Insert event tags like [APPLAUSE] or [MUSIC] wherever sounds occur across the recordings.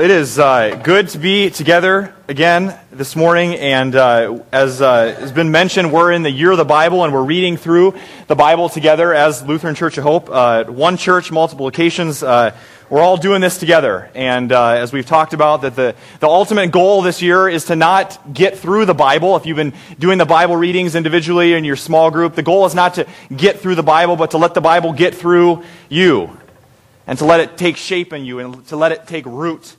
It is uh, good to be together again this morning, and uh, as uh, has been mentioned, we're in the year of the Bible, and we're reading through the Bible together as Lutheran Church of Hope. Uh, one church, multiple locations. Uh, we're all doing this together, and uh, as we've talked about, that the, the ultimate goal this year is to not get through the Bible. If you've been doing the Bible readings individually in your small group, the goal is not to get through the Bible, but to let the Bible get through you, and to let it take shape in you, and to let it take root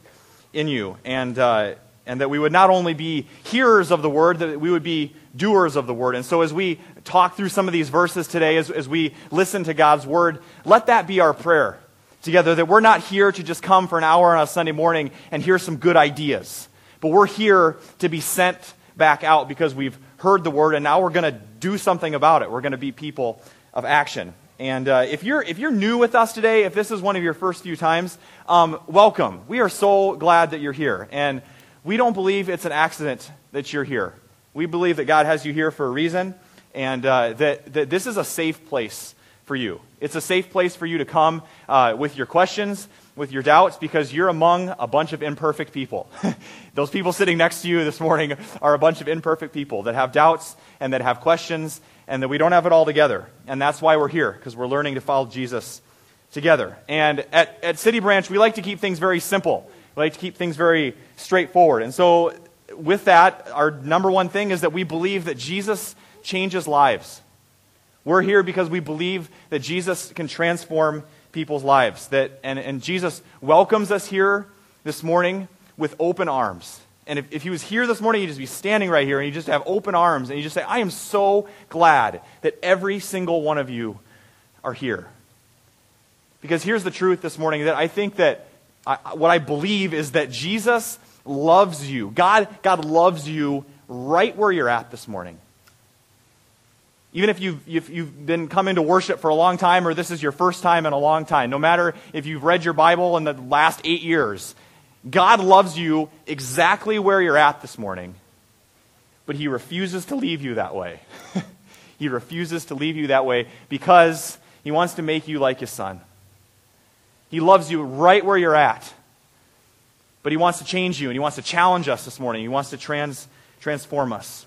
in you, and, uh, and that we would not only be hearers of the word, that we would be doers of the word. And so as we talk through some of these verses today, as, as we listen to God's word, let that be our prayer together, that we're not here to just come for an hour on a Sunday morning and hear some good ideas, but we're here to be sent back out because we've heard the word and now we're going to do something about it. We're going to be people of action. And uh, if, you're, if you're new with us today, if this is one of your first few times, um, welcome. We are so glad that you're here. And we don't believe it's an accident that you're here. We believe that God has you here for a reason and uh, that, that this is a safe place for you. It's a safe place for you to come uh, with your questions, with your doubts, because you're among a bunch of imperfect people. [LAUGHS] Those people sitting next to you this morning are a bunch of imperfect people that have doubts and that have questions and that we don't have it all together. And that's why we're here, because we're learning to follow Jesus together. And at, at City Branch, we like to keep things very simple. We like to keep things very straightforward. And so, with that, our number one thing is that we believe that Jesus changes lives. We're here because we believe that Jesus can transform people's lives. That, and, and Jesus welcomes us here this morning with open arms. And if, if he was here this morning, he'd just be standing right here and he'd just have open arms and he'd just say, I am so glad that every single one of you are here. Because here's the truth this morning that I think that I, what I believe is that Jesus loves you. God, God loves you right where you're at this morning. Even if you've, if you've been coming to worship for a long time or this is your first time in a long time, no matter if you've read your Bible in the last eight years, God loves you exactly where you're at this morning, but He refuses to leave you that way. [LAUGHS] he refuses to leave you that way because He wants to make you like His Son. He loves you right where you're at, but He wants to change you and He wants to challenge us this morning. He wants to trans, transform us.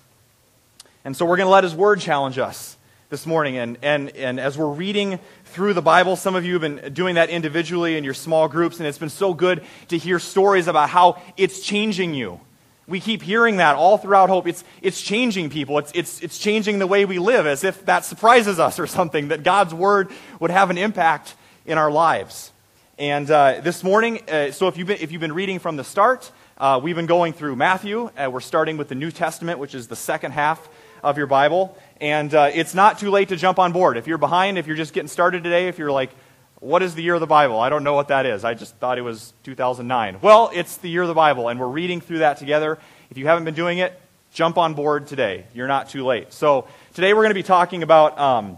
And so we're going to let His Word challenge us this morning. And, and, and as we're reading through the Bible, some of you have been doing that individually in your small groups, and it's been so good to hear stories about how it's changing you. We keep hearing that all throughout Hope. It's, it's changing people. It's, it's, it's changing the way we live, as if that surprises us or something, that God's Word would have an impact in our lives. And uh, this morning, uh, so if you've, been, if you've been reading from the start, uh, we've been going through Matthew. We're starting with the New Testament, which is the second half of your Bible. And uh, it's not too late to jump on board. If you're behind, if you're just getting started today, if you're like, what is the year of the Bible? I don't know what that is. I just thought it was 2009. Well, it's the year of the Bible, and we're reading through that together. If you haven't been doing it, jump on board today. You're not too late. So today we're going to be talking about um,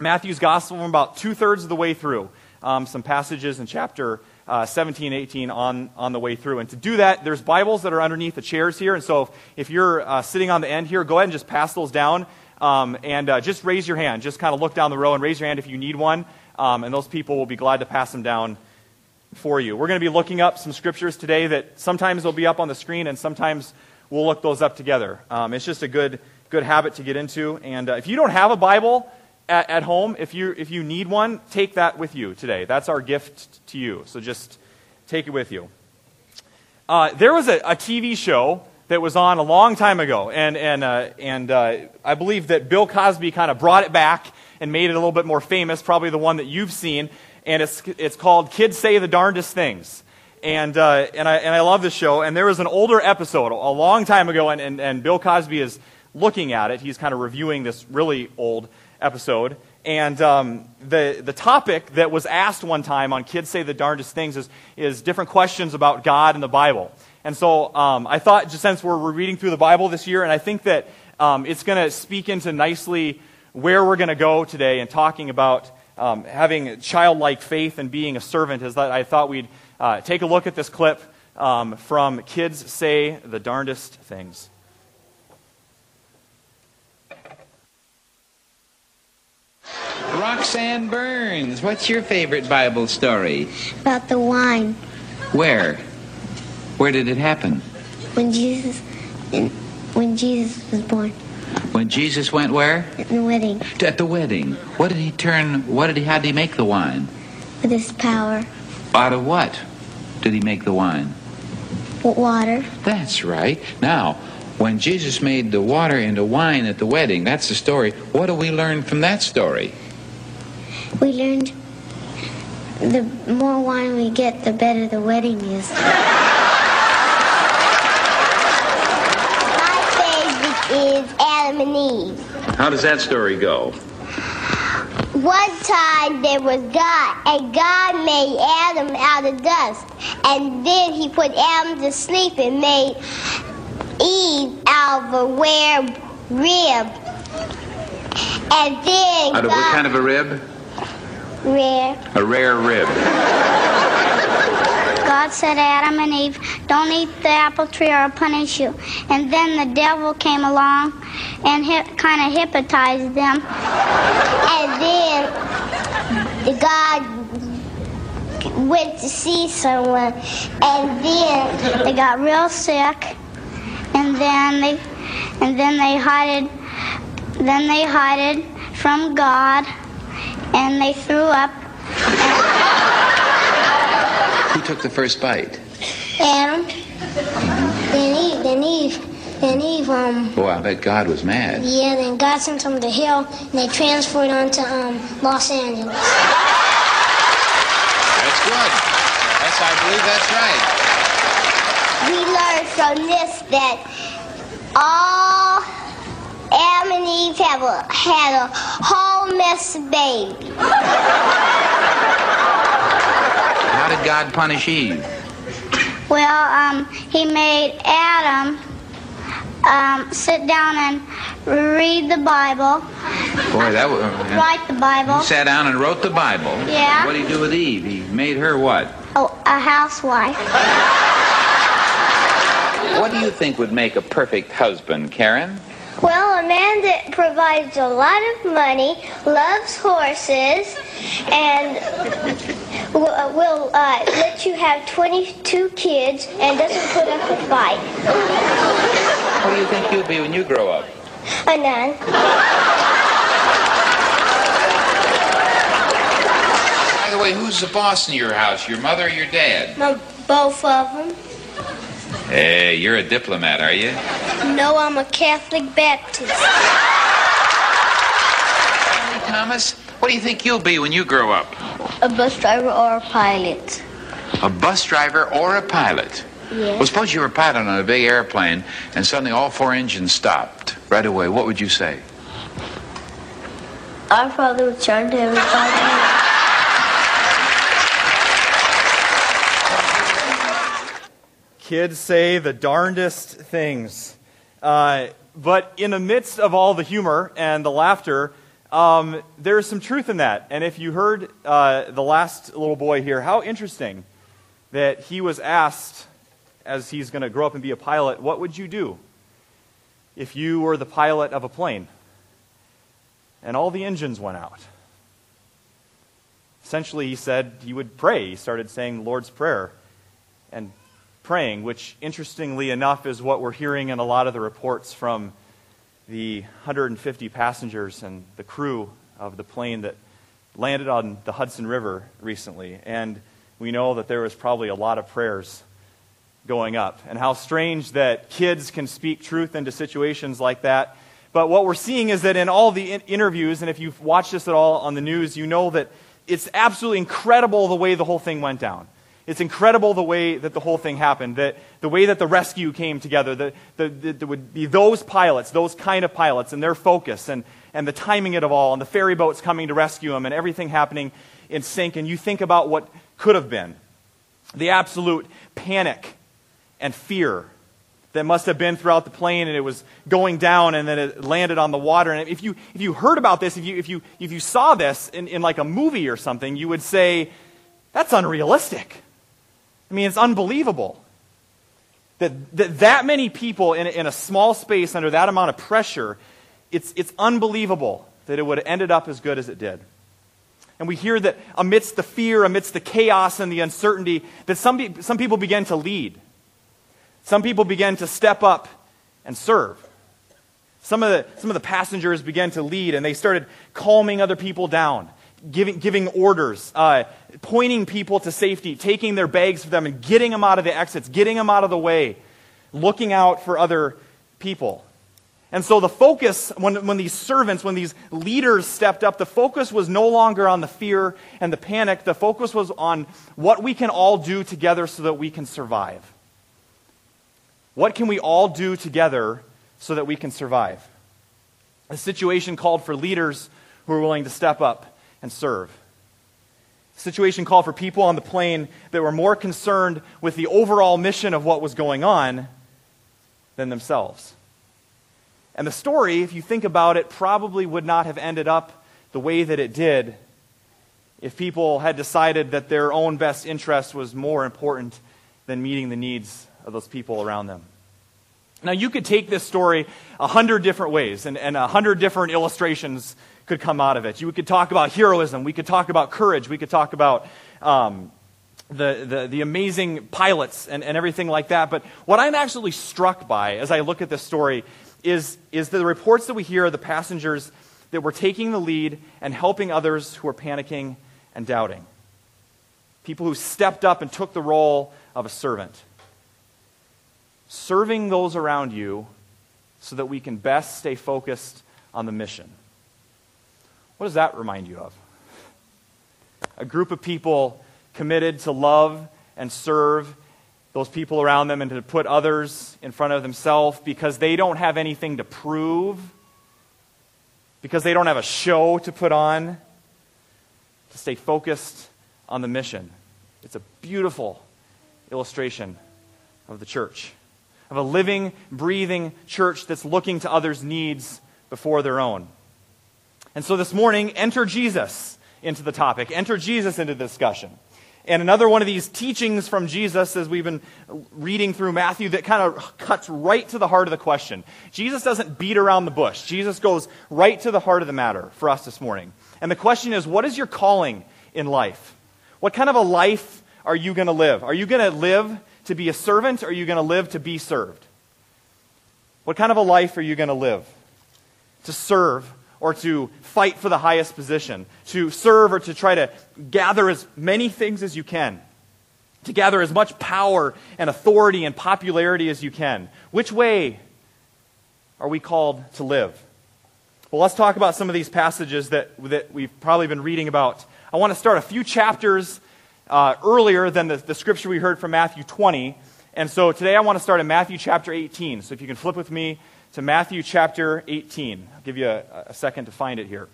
Matthew's Gospel from about two thirds of the way through. Um, some passages in chapter uh, 17, 18 on, on the way through. And to do that, there's Bibles that are underneath the chairs here. And so if, if you're uh, sitting on the end here, go ahead and just pass those down. Um, and uh, just raise your hand. Just kind of look down the row and raise your hand if you need one. Um, and those people will be glad to pass them down for you. We're going to be looking up some scriptures today that sometimes they'll be up on the screen and sometimes we'll look those up together. Um, it's just a good, good habit to get into. And uh, if you don't have a Bible at, at home, if you, if you need one, take that with you today. That's our gift to you. So just take it with you. Uh, there was a, a TV show that was on a long time ago. And, and, uh, and uh, I believe that Bill Cosby kind of brought it back and made it a little bit more famous, probably the one that you've seen. And it's, it's called Kids Say the Darndest Things. And, uh, and, I, and I love this show. And there was an older episode a long time ago, and, and, and Bill Cosby is looking at it. He's kind of reviewing this really old episode. And um, the, the topic that was asked one time on Kids Say the Darndest Things is, is different questions about God and the Bible. And so um, I thought, just since we're reading through the Bible this year, and I think that um, it's going to speak into nicely where we're going to go today and talking about um, having childlike faith and being a servant, is that I thought we'd uh, take a look at this clip um, from Kids Say the Darndest Things. Roxanne Burns, what's your favorite Bible story? About the wine. Where? Where did it happen? When Jesus, when Jesus was born When Jesus went where? at the wedding At the wedding. What did he turn? What did he? How did he make the wine? with his power, Out of what did he make the wine? water. That's right. Now, when Jesus made the water into wine at the wedding, that's the story. What do we learn from that story? We learned the more wine we get, the better the wedding is. My favorite is Adam and Eve. How does that story go? One time there was God, and God made Adam out of dust. And then he put Adam to sleep and made Eve out of a rare rib. And then Out of God, what kind of a rib? rare. A rare rib. God said, Adam and Eve, don't eat the apple tree or I'll punish you. And then the devil came along and kind of hypnotized them. And then the God went to see someone, and then They got real sick, and then they, and then they hid, then they hid from God, and they threw up. Who took the first bite? Adam, then Eve, then Eve, then Eve, um, Oh, I bet God was mad. yeah, then God sent them to hell, and they transferred onto um, Los Angeles. That's good. That's, I believe that's right. We learned from this that all Adam and Eve have a, had a whole mess of babies. How did God punish Eve? Well, um, he made Adam um, sit down and read the Bible, Boy, that was. [LAUGHS] write the Bible. He sat down and wrote the Bible. Yeah. What did he do with Eve? He made her what? Oh, a housewife. [LAUGHS] What do you think would make a perfect husband, Karen? Well, a man that provides a lot of money, loves horses, and will, will uh, let you have 22 kids and doesn't put up a fight. What do you think you'll be when you grow up? A nun. By the way, who's the boss in your house, your mother or your dad? No, both of them. Hey, you're a diplomat, are you? No, I'm a Catholic Baptist. Thomas, what do you think you'll be when you grow up? A bus driver or a pilot. A bus driver or a pilot? Yes. Well, suppose you were a pilot on a big airplane and suddenly all four engines stopped right away. What would you say? Our father would charge everybody. Kids say the darndest things. Uh, but in the midst of all the humor and the laughter, um, there is some truth in that. And if you heard uh, the last little boy here, how interesting that he was asked, as he's going to grow up and be a pilot, what would you do if you were the pilot of a plane and all the engines went out? Essentially, he said he would pray. He started saying the Lord's Prayer and praying, which, interestingly enough, is what we're hearing in a lot of the reports from the 150 passengers and the crew of the plane that landed on the Hudson River recently. And we know that there was probably a lot of prayers going up. And how strange that kids can speak truth into situations like that. But what we're seeing is that in all the in- interviews, and if you've watched this at all on the news, you know that it's absolutely incredible the way the whole thing went down. It's incredible the way that the whole thing happened, that the way that the rescue came together, that the, the, there would be those pilots, those kind of pilots, and their focus, and, and the timing of it all, and the ferry boats coming to rescue them, and everything happening in sync. And you think about what could have been. The absolute panic and fear that must have been throughout the plane and it was going down and then it landed on the water. And if you if you heard about this if you if you if you saw this in, in like a movie or something you would say that's unrealistic. I mean it's unbelievable that that, that many people in, in a small space under that amount of pressure it's it's unbelievable that it would have ended up as good as it did and we hear that amidst the fear, amidst the chaos and the uncertainty, that some, some people began to lead. Some people began to step up and serve. Some of the, some of the passengers began to lead and they started calming other people down, giving, giving orders, uh, pointing people to safety, taking their bags for them and getting them out of the exits, getting them out of the way, looking out for other people. And so the focus, when, when these servants, when these leaders stepped up, the focus was no longer on the fear and the panic. The focus was on what we can all do together so that we can survive. What can we all do together so that we can survive? The situation called for leaders who were willing to step up and serve. Situation called for people on the plane that were more concerned with the overall mission of what was going on than themselves. And the story, if you think about it, probably would not have ended up the way that it did if people had decided that their own best interest was more important than meeting the needs of those people around them. Now, you could take this story a hundred different ways, and a hundred different illustrations could come out of it. You could talk about heroism, we could talk about courage, we could talk about um, the, the, the, amazing pilots and, and everything like that. But what I'm actually struck by as I look at this story is, is the reports that we hear of the passengers that were taking the lead and helping others who were panicking and doubting. People who stepped up and took the role of a servant. Serving those around you so that we can best stay focused on the mission. What does that remind you of? A group of people committed to love and serve those people around them and to put others in front of themselves because they don't have anything to prove, because they don't have a show to put on, to stay focused on the mission. It's a beautiful illustration of the church, of a living, breathing church that's looking to others' needs before their own. And so this morning, enter Jesus into the topic, enter Jesus into the discussion. And another one of these teachings from Jesus, as we've been reading through Matthew, that kind of cuts right to the heart of the question. Jesus doesn't beat around the bush. Jesus goes right to the heart of the matter for us this morning. And the question is what is your calling in life? What kind of a life are you going to live? Are you going to live to be a servant or are you going to live to be served? What kind of a life are you going to live? To serve or to fight for the highest position, to serve or to try to gather as many things as you can, to gather as much power and authority and popularity as you can. Which way are we called to live? Well, let's talk about some of these passages that, that we've probably been reading about. I want to start a few chapters uh, earlier than the, the scripture we heard from Matthew 20. And so today I want to start in Matthew chapter 18. So if you can flip with me to Matthew chapter 18. I'll give you a, a, second to find it here.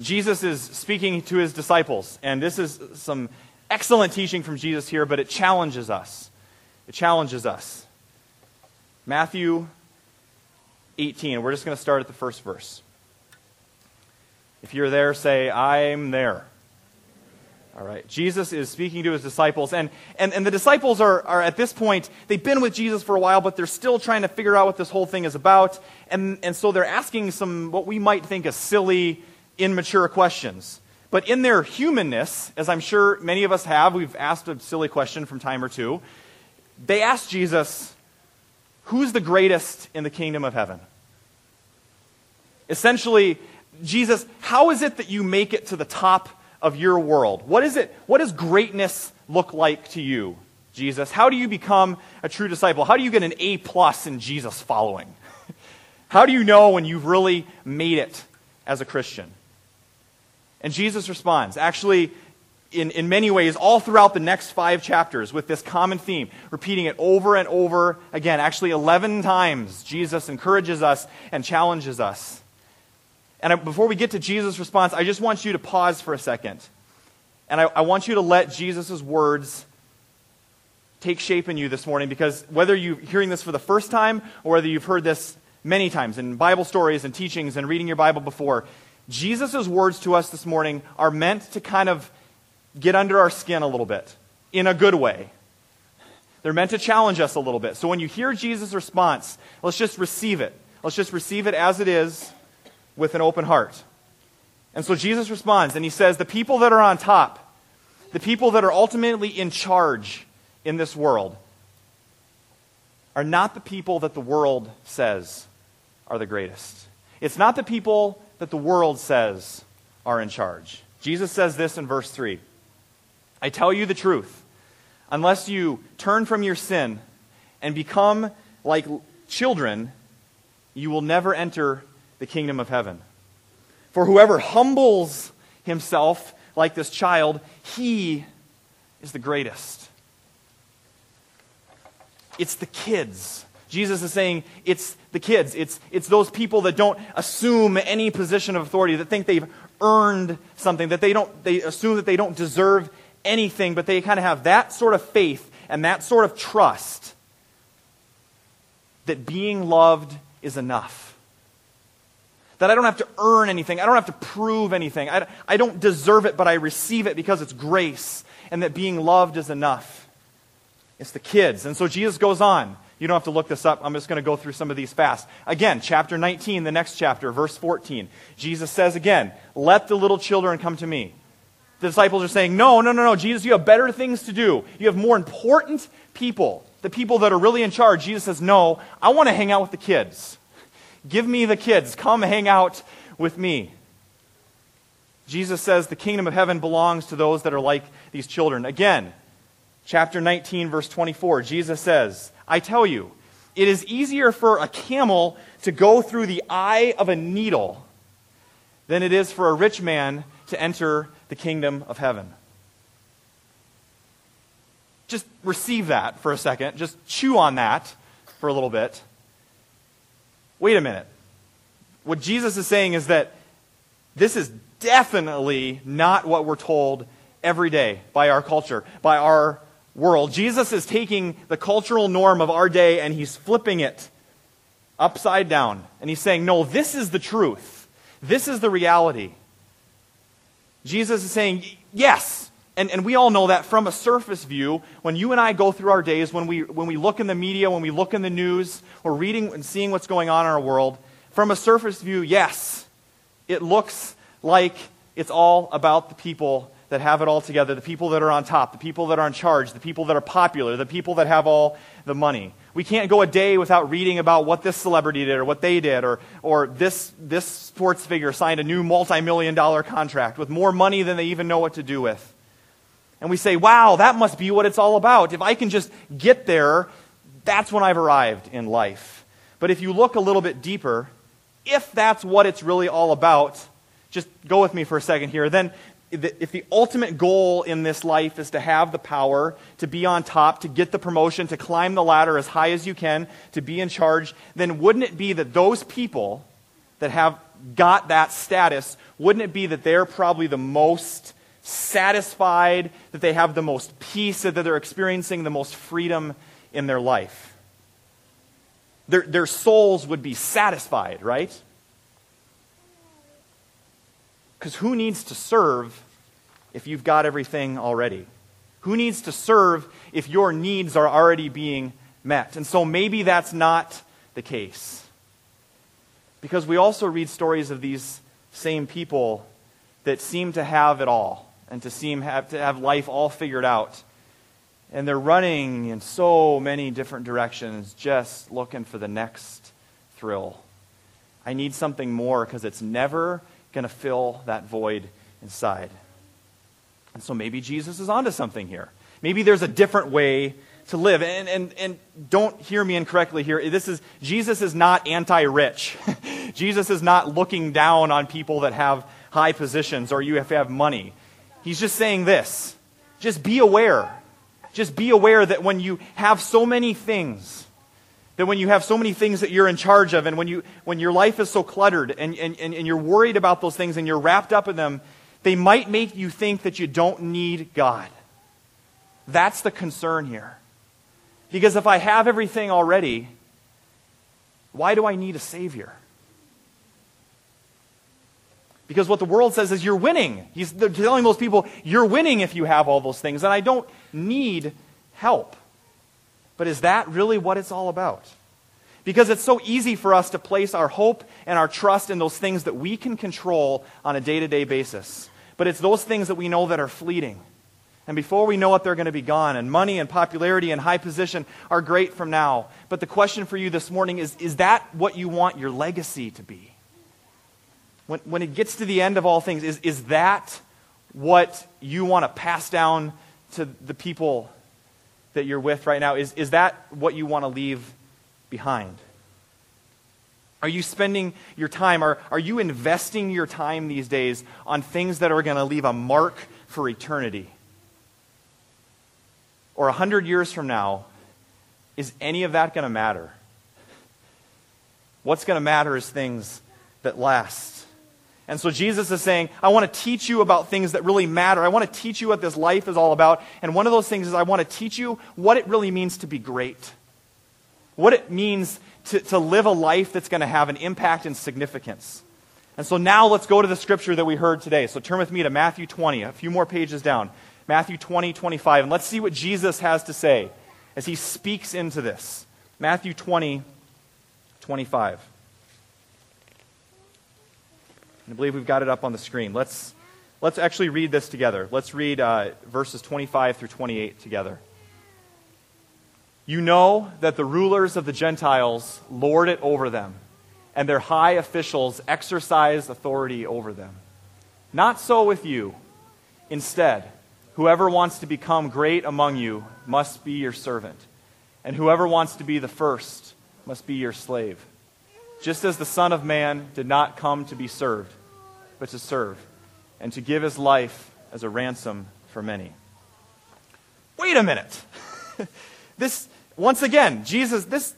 Jesus is speaking to his disciples, and this is some excellent teaching from Jesus here, but it challenges us. It challenges us. Matthew 18. We're just going to start at the first verse. If you're there, say, I'm there. All right. Jesus is speaking to his disciples, and, and, and the disciples are, are at this point, they've been with Jesus for a while, but they're still trying to figure out what this whole thing is about. And, and so they're asking some, what we might think, of silly, immature questions. But in their humanness, as I'm sure many of us have, we've asked a silly question from time or two, they ask Jesus, Who's the greatest in the kingdom of heaven? Essentially, Jesus, how is it that you make it to the top of your world? What is it? What does greatness look like to you, Jesus? How do you become a true disciple? How do you get an A plus in Jesus following? [LAUGHS] How do you know when you've really made it as a Christian? And Jesus responds, actually, in, in many ways, all throughout the next five chapters with this common theme, repeating it over and over again. Actually, 11 times, Jesus encourages us and challenges us and I, before we get to Jesus' response, I just want you to pause for a second. And I, I want you to let Jesus' words take shape in you this morning because whether you're hearing this for the first time or whether you've heard this many times in Bible stories and teachings and reading your Bible before, Jesus' words to us this morning are meant to kind of get under our skin a little bit in a good way. They're meant to challenge us a little bit. So when you hear Jesus' response, let's just receive it. Let's just receive it as it is with an open heart. And so Jesus responds and he says, The people that are on top, the people that are ultimately in charge in this world, are not the people that the world says are the greatest. It's not the people that the world says are in charge. Jesus says this in verse 3 I tell you the truth. Unless you turn from your sin and become like children, you will never enter the kingdom of heaven. For whoever humbles himself like this child, he is the greatest. It's the kids. Jesus is saying it's the kids. It's, it's those people that don't assume any position of authority, that think they've earned something, that they don't, they assume that they don't deserve anything, but they kind of have that sort of faith and that sort of trust that being loved is enough. That I don't have to earn anything. I don't have to prove anything. I, I don't deserve it, but I receive it because it's grace, and that being loved is enough. It's the kids. And so Jesus goes on. You don't have to look this up. I'm just going to go through some of these fast. Again, chapter 19, the next chapter, verse 14. Jesus says again, Let the little children come to me. The disciples are saying, No, no, no, no, Jesus, you have better things to do. You have more important people, the people that are really in charge. Jesus says, No, I want to hang out with the kids. Give me the kids. Come hang out with me. Jesus says the kingdom of heaven belongs to those that are like these children. Again, chapter 19, verse 24, Jesus says, I tell you, it is easier for a camel to go through the eye of a needle than it is for a rich man to enter the kingdom of heaven. Just receive that for a second. Just chew on that for a little bit. Wait a minute. What Jesus is saying is that this is definitely not what we're told every day by our culture, by our world. Jesus is taking the cultural norm of our day and he's flipping it upside down. And he's saying, no, this is the truth. This is the reality. Jesus is saying, yes. And, and we all know that from a surface view, when you and I go through our days, when we, when we look in the media, when we look in the news, we're reading and seeing what's going on in our world, from a surface view, yes, it looks like it's all about the people that have it all together, the people that are on top, the people that are in charge, the people that are popular, the people that have all the money. We can't go a day without reading about what this celebrity did or what they did or, or this, this sports figure signed a new multi million dollar contract with more money than they even know what to do with. And we say, wow, that must be what it's all about. If I can just get there, that's when I've arrived in life. But if you look a little bit deeper, if that's what it's really all about, just go with me for a second here, then if the ultimate goal in this life is to have the power, to be on top, to get the promotion, to climb the ladder as high as you can, to be in charge, then wouldn't it be that those people that have got that status, wouldn't it be that they're probably the most satisfied, that they have the most peace, that they're experiencing the most freedom in their life? Their, their souls would be satisfied, right? Because who needs to serve if you've got everything already? Who needs to serve if your needs are already being met? And so maybe that's not the case. Because we also read stories of these same people that seem to have it all and to seem have, to have life all figured out. And they're running in so many different directions, just looking for the next thrill. I need something more because it's never going to fill that void inside. And so maybe Jesus is onto something here. Maybe there's a different way to live. And, and, and don't hear me incorrectly here. This is, Jesus is not anti rich. [LAUGHS] Jesus is not looking down on people that have high positions or you have have money. He's just saying this just be aware. Just be aware that when you have so many things, that when you have so many things that you're in charge of, and when, you, when your life is so cluttered, and, and, and you're worried about those things, and you're wrapped up in them, they might make you think that you don't need God. That's the concern here. Because if I have everything already, why do I need a Savior? Because what the world says is you're winning. He's they're telling those people, you're winning if you have all those things, and I don't need help. But is that really what it's all about? Because it's so easy for us to place our hope and our trust in those things that we can control on a day to day basis. But it's those things that we know that are fleeting And before we know it, they're going to be gone. And money and popularity and high position are great from now. But the question for you this morning is is that what you want your legacy to be? When, when it gets to the end of all things, is, is that what you want to pass down to the people that you're with right now? Is, is that what you want to leave behind? Are you spending your time, are, are you investing your time these days on things that are going to leave a mark for eternity? Or a hundred years from now, is any of that going to matter? What's going to matter is things that last. And so Jesus is saying, I want to teach you about things that really matter. I want to teach you what this life is all about. And one of those things is I want to teach you what it really means to be great. What it means to, to live a life that's going to have an impact and significance. And so now let's go to the scripture that we heard today. So turn with me to Matthew 20, a few more pages down. Matthew 20, 25. And let's see what Jesus has to say as he speaks into this. Matthew 20, 25. I believe we've got it up on the screen. Let's, let's actually read this together. Let's read uh, verses 25 through 28 together. You know that the rulers of the Gentiles lord it over them, and their high officials exercise authority over them. Not so with you. Instead, whoever wants to become great among you must be your servant, and whoever wants to be the first must be your slave. Just as the Son of Man did not come to be served, but to serve, and to give his life as a ransom for many. Wait a minute. [LAUGHS] this, once again, Jesus, this,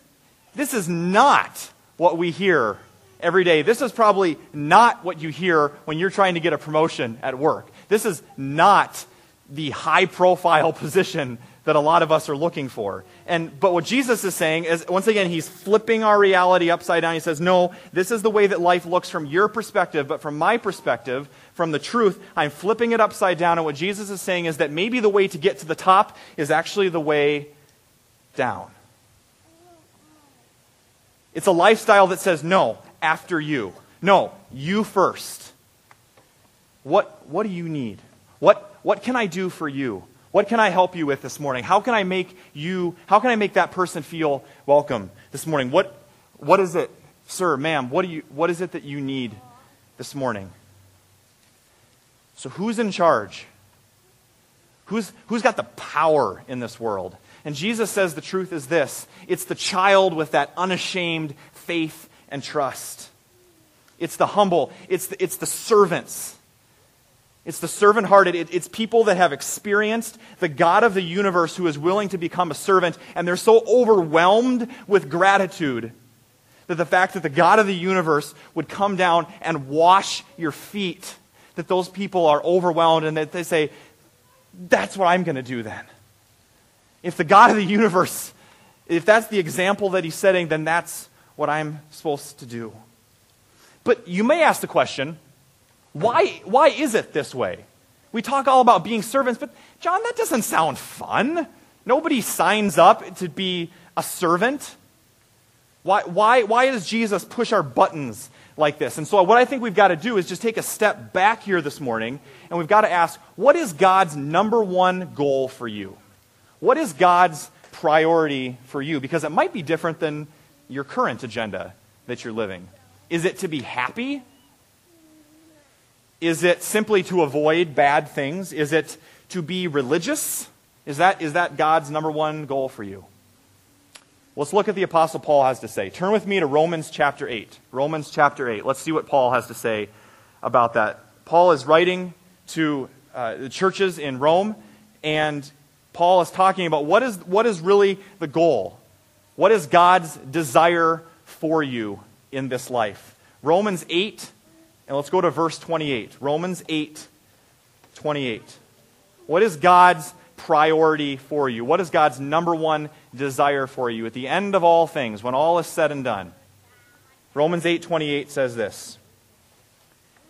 this is not what we hear every day. This is probably not what you hear when you're trying to get a promotion at work. This is not the high profile [LAUGHS] position that a lot of us are looking for. And but what Jesus is saying is once again he's flipping our reality upside down. He says, "No, this is the way that life looks from your perspective, but from my perspective, from the truth, I'm flipping it upside down." And what Jesus is saying is that maybe the way to get to the top is actually the way down. It's a lifestyle that says, "No, after you. No, you first." What what do you need? What what can I do for you? What can I help you with this morning? How can I make you, how can I make that person feel welcome this morning? What, what is it, sir, ma'am, what, do you, what is it that you need this morning? So, who's in charge? Who's, who's got the power in this world? And Jesus says the truth is this it's the child with that unashamed faith and trust. It's the humble, it's the, it's the servants it's the servant hearted. It, it's people that have experienced the God of the universe who is willing to become a servant, and they're so overwhelmed with gratitude that the fact that the God of the universe would come down and wash your feet, that those people are overwhelmed and that they say, That's what I'm going to do then. If the God of the universe, if that's the example that he's setting, then that's what I'm supposed to do. But you may ask the question, why, why is it this way? We talk all about being servants, but John, that doesn't sound fun. Nobody signs up to be a servant. Why, why, why does Jesus push our buttons like this? And so, what I think we've got to do is just take a step back here this morning, and we've got to ask what is God's number one goal for you? What is God's priority for you? Because it might be different than your current agenda that you're living. Is it to be happy? Is it simply to avoid bad things? Is it to be religious? Is that, is that God's number one goal for you? Let's look at the Apostle Paul has to say. Turn with me to Romans chapter 8. Romans chapter 8. Let's see what Paul has to say about that. Paul is writing to uh, the churches in Rome, and Paul is talking about what is, what is really the goal? What is God's desire for you in this life? Romans 8, and let's go to verse 28. Romans 8, 28. What is God's priority for you? What is God's number one desire for you at the end of all things, when all is said and done? Romans 8, 28 says this.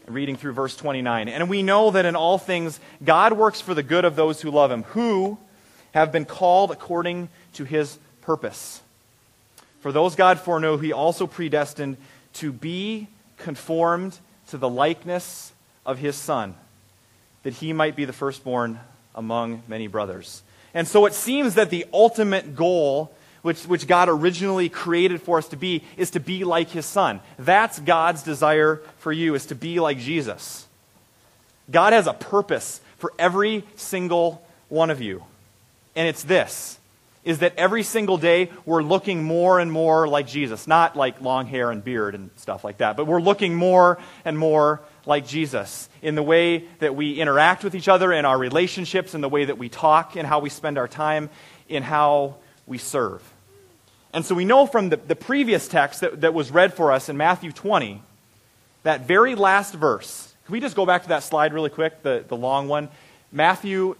Reading through verse 29. And we know that in all things God works for the good of those who love him, who have been called according to his purpose. For those God foreknew, he also predestined to be conformed to the likeness of his Son, that he might be the firstborn among many brothers. And so it seems that the ultimate goal, which, which God originally created for us to be, is to be like his son. That's God's desire for you, is to be like Jesus. God has a purpose for every single one of you. And it's this is that every single day we're looking more and more like Jesus. Not like long hair and beard and stuff like that, but we're looking more and more like Jesus in the way that we interact with each other, in our relationships, in the way that we talk, in how we spend our time, in how we serve. And so we know from the, the previous text that, that was read for us in Matthew 20, that very last verse. Can we just go back to that slide really quick, the, the long one? Matthew,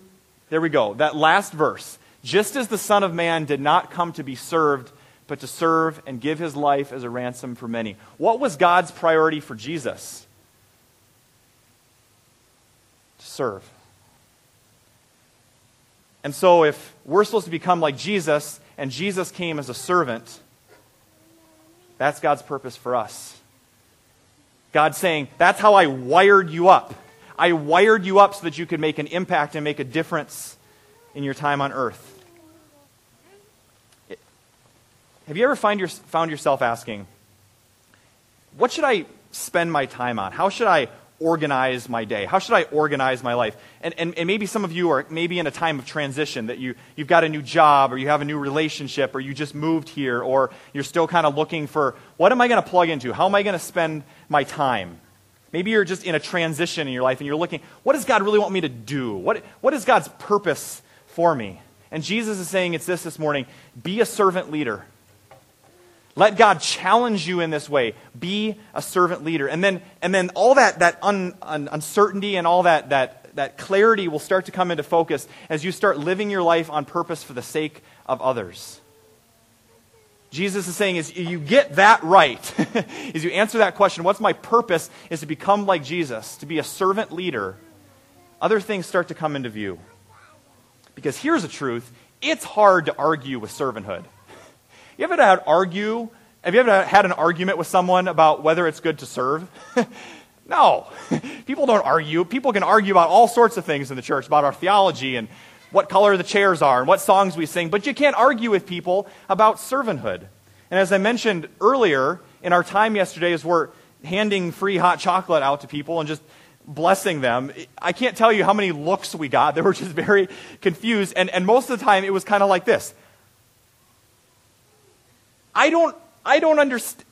there we go, that last verse. Just as the Son of Man did not come to be served, but to serve and give his life as a ransom for many. What was God's priority for Jesus? To serve. And so, if we're supposed to become like Jesus, and Jesus came as a servant, that's God's purpose for us. God's saying, That's how I wired you up. I wired you up so that you could make an impact and make a difference in your time on earth. Have you ever find your, found yourself asking, what should I spend my time on? How should I organize my day? How should I organize my life? And, and, and, maybe some of you are maybe in a time of transition that you, you've got a new job or you have a new relationship or you just moved here or you're still kind of looking for what am I going to plug into? How am I going to spend my time? Maybe you're just in a transition in your life and you're looking, what does God really want me to do? What, what is God's purpose for me? And Jesus is saying it's this this morning be a servant leader. Let God challenge you in this way. Be a servant leader. And then, and then all that, that un, un, uncertainty and all that, that, that clarity will start to come into focus as you start living your life on purpose for the sake of others. Jesus is saying is you get that right, [LAUGHS] is you answer that question, what's my purpose, is to become like Jesus, to be a servant leader. Other things start to come into view. Because here's the truth it's hard to argue with servanthood. You ever had argue? Have you ever had an argument with someone about whether it's good to serve? [LAUGHS] no. [LAUGHS] People don't argue. People can argue about all sorts of things in the church, about our theology and what color the chairs are and what songs we sing, but you can't argue with people about servanthood. And as I mentioned earlier, in our time yesterday, as we're handing free hot chocolate out to people and just blessing them, I can't tell you how many looks we got. They were just [LAUGHS] very confused. And, and most of the time, it was kind of like this I don't, I don't understand.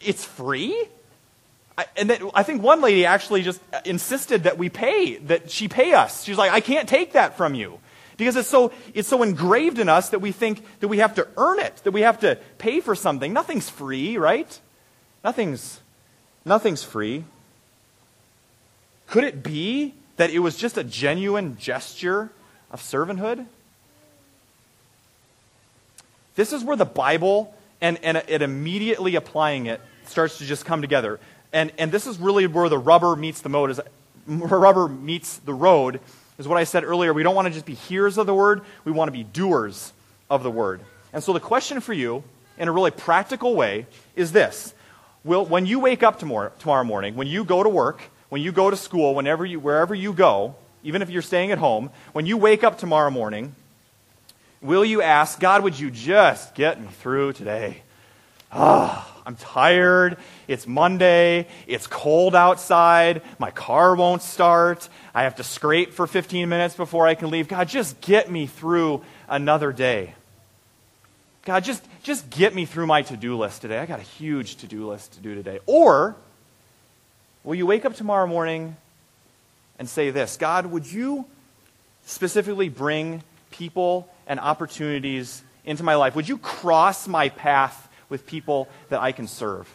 It's free? I, and that, I think one lady actually just insisted that we pay, that she pay us. She's like, I can't take that from you. Because it's so, it's so engraved in us that we think that we have to earn it, that we have to pay for something. Nothing's free, right? Nothing's, nothing's free. Could it be that it was just a genuine gesture of servanthood? This is where the Bible and, and immediately applying it starts to just come together. And, and this is really where the rubber meets the road. Is, rubber meets the road is what I said earlier. We don't want to just be hearers of the word. We want to be doers of the word. And so the question for you, in a really practical way, is this. Will, when you wake up tomorrow, tomorrow morning, when you go to work, when you go to school, whenever you, wherever you go, even if you're staying at home, when you wake up tomorrow morning, Will you ask, God, would you just get me through today? Ah, oh, I'm tired. It's Monday. It's cold outside. My car won't start. I have to scrape for 15 minutes before I can leave. God, just get me through another day. God, just, just get me through my to do list today. I got a huge to do list to do today. Or will you wake up tomorrow morning and say this God, would you specifically bring people and opportunities into my life? Would you cross my path with people that I can serve?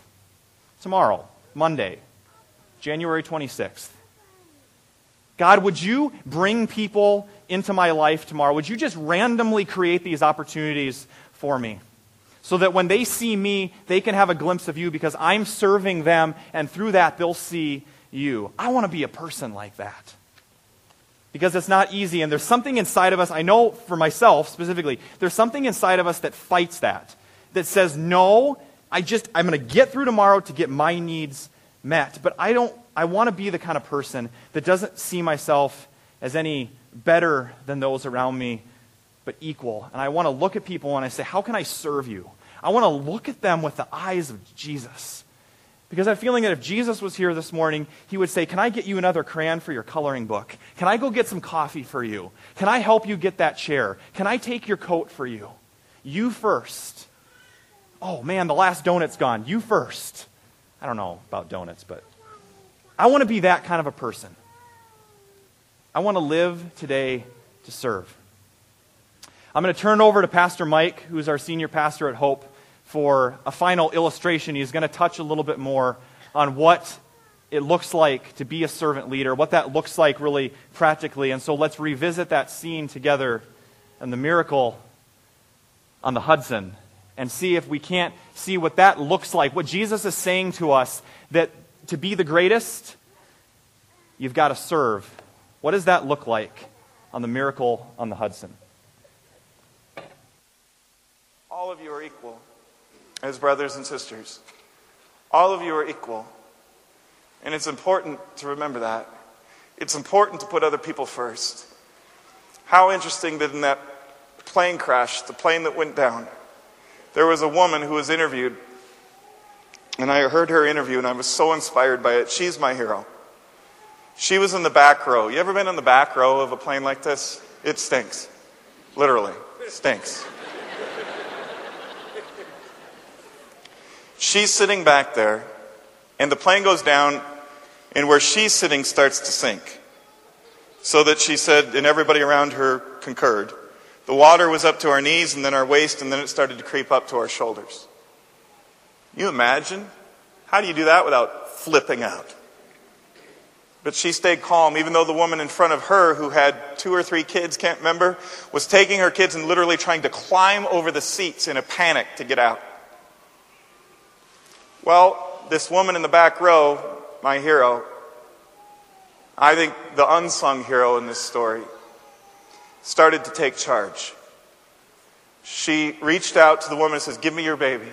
Tomorrow, Monday, January 26th. God, would you bring people into my life tomorrow? Would you just randomly create these opportunities for me? So that when they see me, they can have a glimpse of you because I'm serving them, and through that, they'll see you. I want to be a person like that because it's not easy. And there's something inside of us, I know for myself specifically, there's something inside of us that fights that, that says, no, I just, I'm going to get through tomorrow to get my needs met. But I don't, I want to be the kind of person that doesn't see myself as any better than those around me, but equal. And I want to look at people and I say, How can I serve you? I want to look at them with the eyes of Jesus. Because I'm feeling that if Jesus was here this morning, he would say, Can I get you another crayon for your coloring book? Can I go get some coffee for you? Can I help you get that chair? Can I take your coat for you? You first. Oh man, the last donut's gone. You first. I don't know about donuts, but I want to be that kind of a person. I want to live today to serve. I'm going to turn over to Pastor Mike, who's our senior pastor at Hope, for a final illustration. He's going to touch a little bit more on what it looks like to be a servant leader, what that looks like really practically. And so let's revisit that scene together and the miracle on the Hudson and see if we can't see what that looks like. What Jesus is saying to us that to be the greatest, you've got to serve. What does that look like on the miracle on the Hudson? All of you are equal as brothers and sisters. All of you are equal. And it's important to remember that. It's important to put other people first. How interesting that in that plane crash, the plane that went down, there was a woman who was interviewed. And I heard her interview and I was so inspired by it. She's my hero. She was in the back row. You ever been in the back row of a plane like this? It stinks. Literally, stinks. She's sitting back there, and the plane goes down, and where she's sitting starts to sink. So that she said, and everybody around her concurred, the water was up to our knees and then our waist, and then it started to creep up to our shoulders. You imagine? How do you do that without flipping out? But she stayed calm, even though the woman in front of her, who had two or three kids, can't remember, was taking her kids and literally trying to climb over the seats in a panic to get out. Well, this woman in the back row, my hero, I think the unsung hero in this story, started to take charge. She reached out to the woman and says, Give me your baby.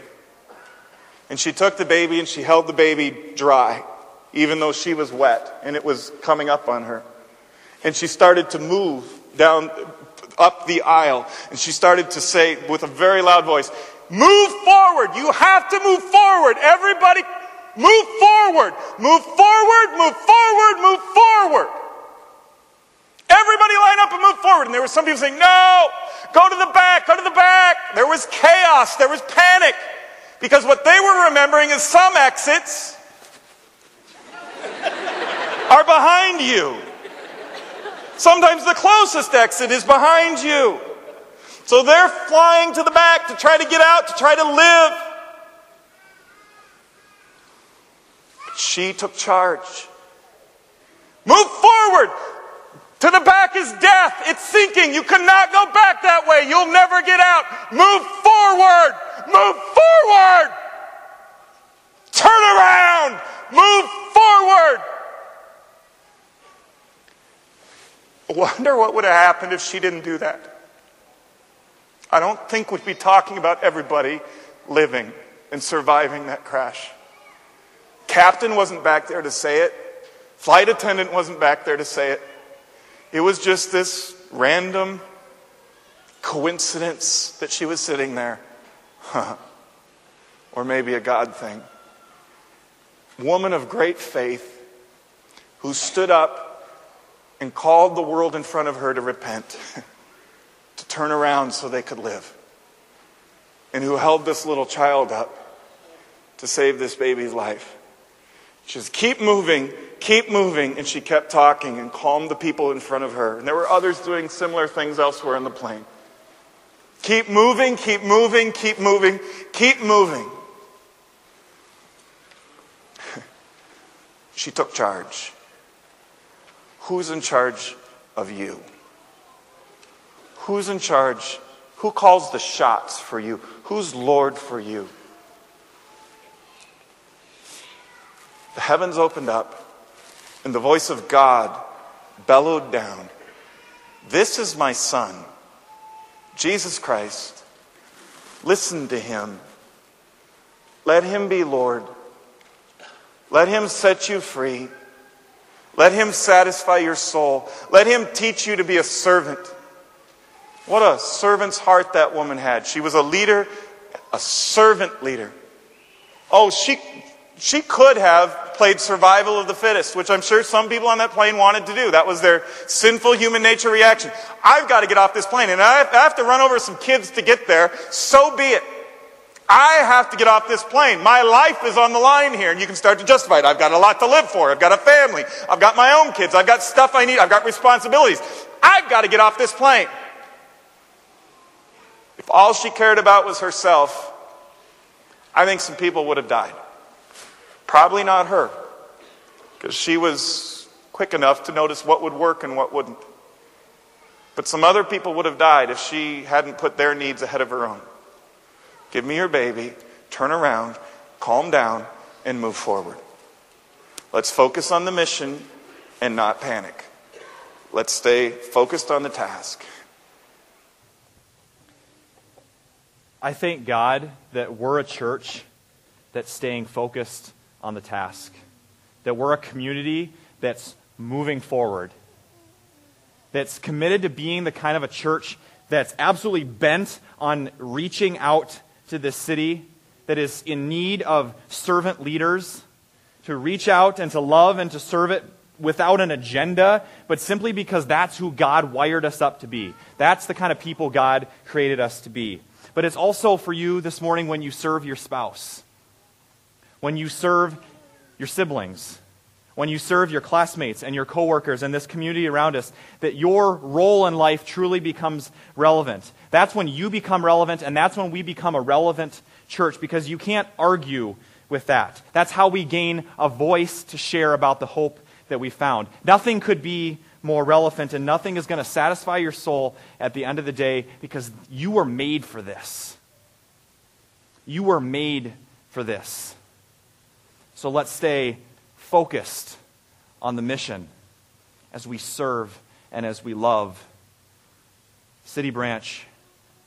And she took the baby and she held the baby dry, even though she was wet and it was coming up on her. And she started to move down, up the aisle. And she started to say with a very loud voice, Move forward. You have to move forward. Everybody, move forward. Move forward, move forward, move forward. Everybody line up and move forward. And there were some people saying, No, go to the back, go to the back. There was chaos, there was panic. Because what they were remembering is some exits [LAUGHS] are behind you. Sometimes the closest exit is behind you. So they're flying to the back to try to get out, to try to live. But she took charge. Move forward. To the back is death. It's sinking. You cannot go back that way. You'll never get out. Move forward. Move forward. Turn around. Move forward. I wonder what would have happened if she didn't do that. I don't think we'd be talking about everybody living and surviving that crash. Captain wasn't back there to say it. Flight attendant wasn't back there to say it. It was just this random coincidence that she was sitting there. [LAUGHS] Or maybe a God thing. Woman of great faith who stood up and called the world in front of her to repent. [LAUGHS] turn around so they could live. And who held this little child up to save this baby's life. She says, Keep moving, keep moving. And she kept talking and calmed the people in front of her. And there were others doing similar things elsewhere in the plane. Keep moving, keep moving, keep moving, keep moving. [LAUGHS] she took charge. Who's in charge of you? Who's in charge? Who calls the shots for you? Who's Lord for you? The heavens opened up, and the voice of God bellowed down This is my Son, Jesus Christ. Listen to him. Let him be Lord. Let him set you free. Let him satisfy your soul. Let him teach you to be a servant. What a servant's heart that woman had. She was a leader, a servant leader. Oh, she, she could have played survival of the fittest, which I'm sure some people on that plane wanted to do. That was their sinful human nature reaction. I've got to get off this plane, and I have to run over some kids to get there. So be it. I have to get off this plane. My life is on the line here, and you can start to justify it. I've got a lot to live for. I've got a family. I've got my own kids. I've got stuff I need. I've got responsibilities. I've got to get off this plane. All she cared about was herself, I think some people would have died. Probably not her, because she was quick enough to notice what would work and what wouldn't. But some other people would have died if she hadn't put their needs ahead of her own. Give me your baby, turn around, calm down, and move forward. Let's focus on the mission and not panic. Let's stay focused on the task. I thank God that we're a church that's staying focused on the task, that we're a community that's moving forward, that's committed to being the kind of a church that's absolutely bent on reaching out to this city that is in need of servant leaders to reach out and to love and to serve it without an agenda, but simply because that's who God wired us up to be. That's the kind of people God created us to be. But it's also for you this morning when you serve your spouse, when you serve your siblings, when you serve your classmates and your coworkers and this community around us, that your role in life truly becomes relevant. That's when you become relevant, and that's when we become a relevant church because you can't argue with that. That's how we gain a voice to share about the hope that we found. Nothing could be more relevant, and nothing is going to satisfy your soul at the end of the day because you were made for this. You were made for this. So let's stay focused on the mission as we serve and as we love. City Branch,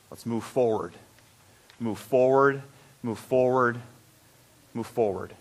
let's move forward. Move forward, move forward, move forward.